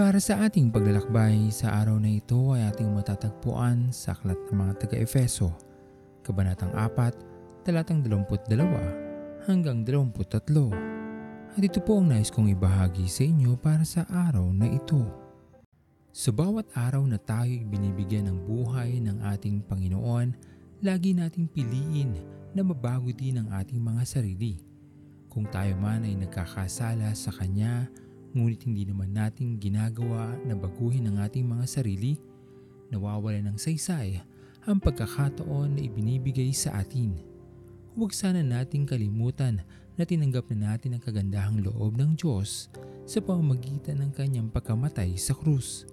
Para sa ating paglalakbay sa araw na ito ay ating matatagpuan sa Aklat ng mga taga-Efeso, Kabanatang 4, talatang 22 hanggang 23. At ito po ang nais kong ibahagi sa inyo para sa araw na ito. Sa bawat araw na tayo binibigyan ng buhay ng ating Panginoon, lagi nating piliin na mabago din ang ating mga sarili. Kung tayo man ay nagkakasala sa Kanya, ngunit hindi naman nating ginagawa na baguhin ang ating mga sarili, nawawala ng saysay ang pagkakataon na ibinibigay sa atin. Huwag sana nating kalimutan na tinanggap na natin ang kagandahang loob ng Diyos sa pamamagitan ng kanyang pagkamatay sa krus.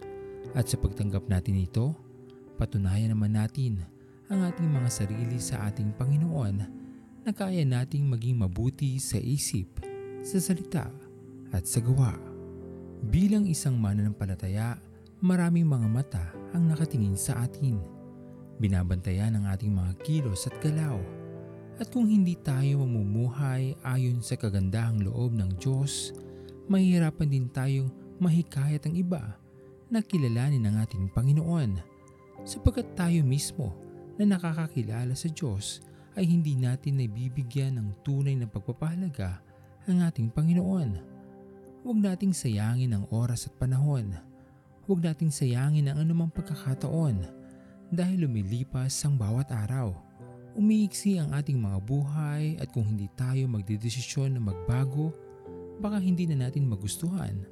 At sa pagtanggap natin ito, patunayan naman natin ang ating mga sarili sa ating Panginoon na kaya nating maging mabuti sa isip, sa salita, at sa gawa. Bilang isang mananampalataya, maraming mga mata ang nakatingin sa atin. Binabantayan ang ating mga kilos at galaw. At kung hindi tayo mamumuhay ayon sa kagandahang loob ng Diyos, mahihirapan din tayong mahikayat ang iba na kilalanin ang ating Panginoon. Sapagkat tayo mismo na nakakakilala sa Diyos ay hindi natin nabibigyan ng tunay na pagpapahalaga ang ating Panginoon. Huwag nating sayangin ang oras at panahon. Huwag nating sayangin ang anumang pagkakataon dahil lumilipas ang bawat araw. Umiiksi ang ating mga buhay at kung hindi tayo magdedesisyon na magbago, baka hindi na natin magustuhan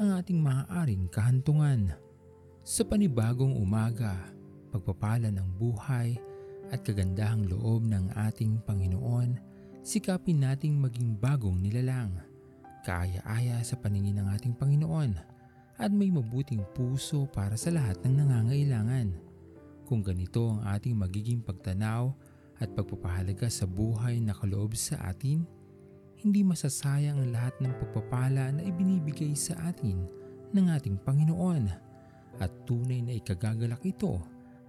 ang ating maaaring kahantungan. Sa panibagong umaga, pagpapala ng buhay at kagandahang loob ng ating Panginoon, sikapin nating maging bagong nilalang kaaya-aya sa paningin ng ating Panginoon at may mabuting puso para sa lahat ng nangangailangan. Kung ganito ang ating magiging pagtanaw at pagpapahalaga sa buhay na kaloob sa atin, hindi masasayang ang lahat ng pagpapala na ibinibigay sa atin ng ating Panginoon at tunay na ikagagalak ito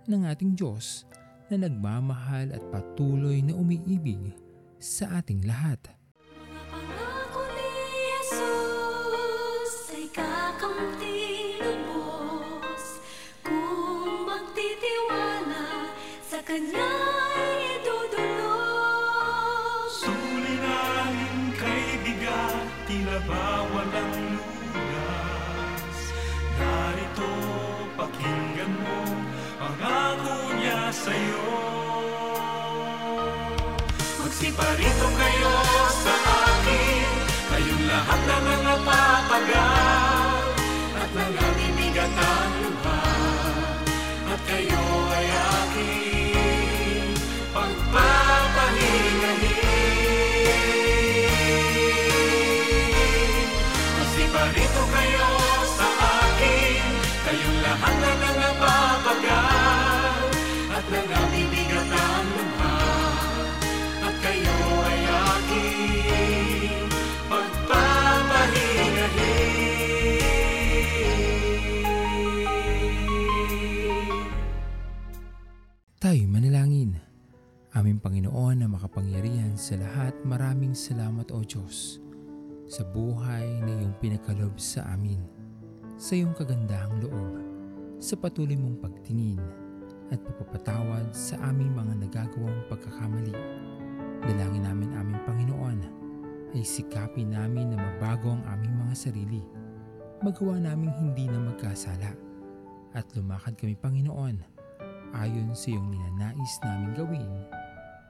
ng ating Diyos na nagmamahal at patuloy na umiibig sa ating lahat. Sa'yo. Magsiparito kayo sa akin Kayong lahat na mga Parito kayo sa akin. Kayong lahat na nangapapagal At nangabibigat ang luha At kayo ay aking pagpapahingahin Tayo manalangin. Aming Panginoon na makapangyarihan sa lahat, maraming salamat o Diyos sa buhay na iyong pinakalob sa amin, sa iyong kagandahang loob, sa patuloy mong pagtingin at pagpapatawad sa aming mga nagagawang pagkakamali. Dalangin namin aming Panginoon ay sikapin namin na mabago ang aming mga sarili, magawa namin hindi na magkasala, at lumakad kami Panginoon ayon sa iyong ninanais namin gawin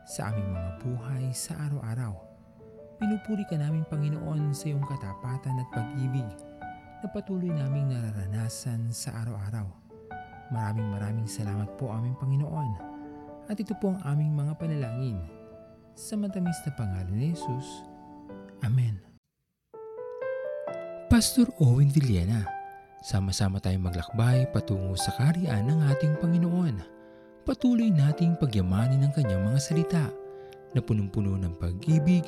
sa aming mga buhay sa araw-araw. Pinupuri ka namin Panginoon sa iyong katapatan at pag-ibig na patuloy naming nararanasan sa araw-araw. Maraming maraming salamat po aming Panginoon at ito po ang aming mga panalangin. Sa matamis na pangalan ni Jesus. Amen. Pastor Owen Villena, sama-sama tayong maglakbay patungo sa kariyan ng ating Panginoon. Patuloy nating pagyamanin ang kanyang mga salita na punong-puno ng pag-ibig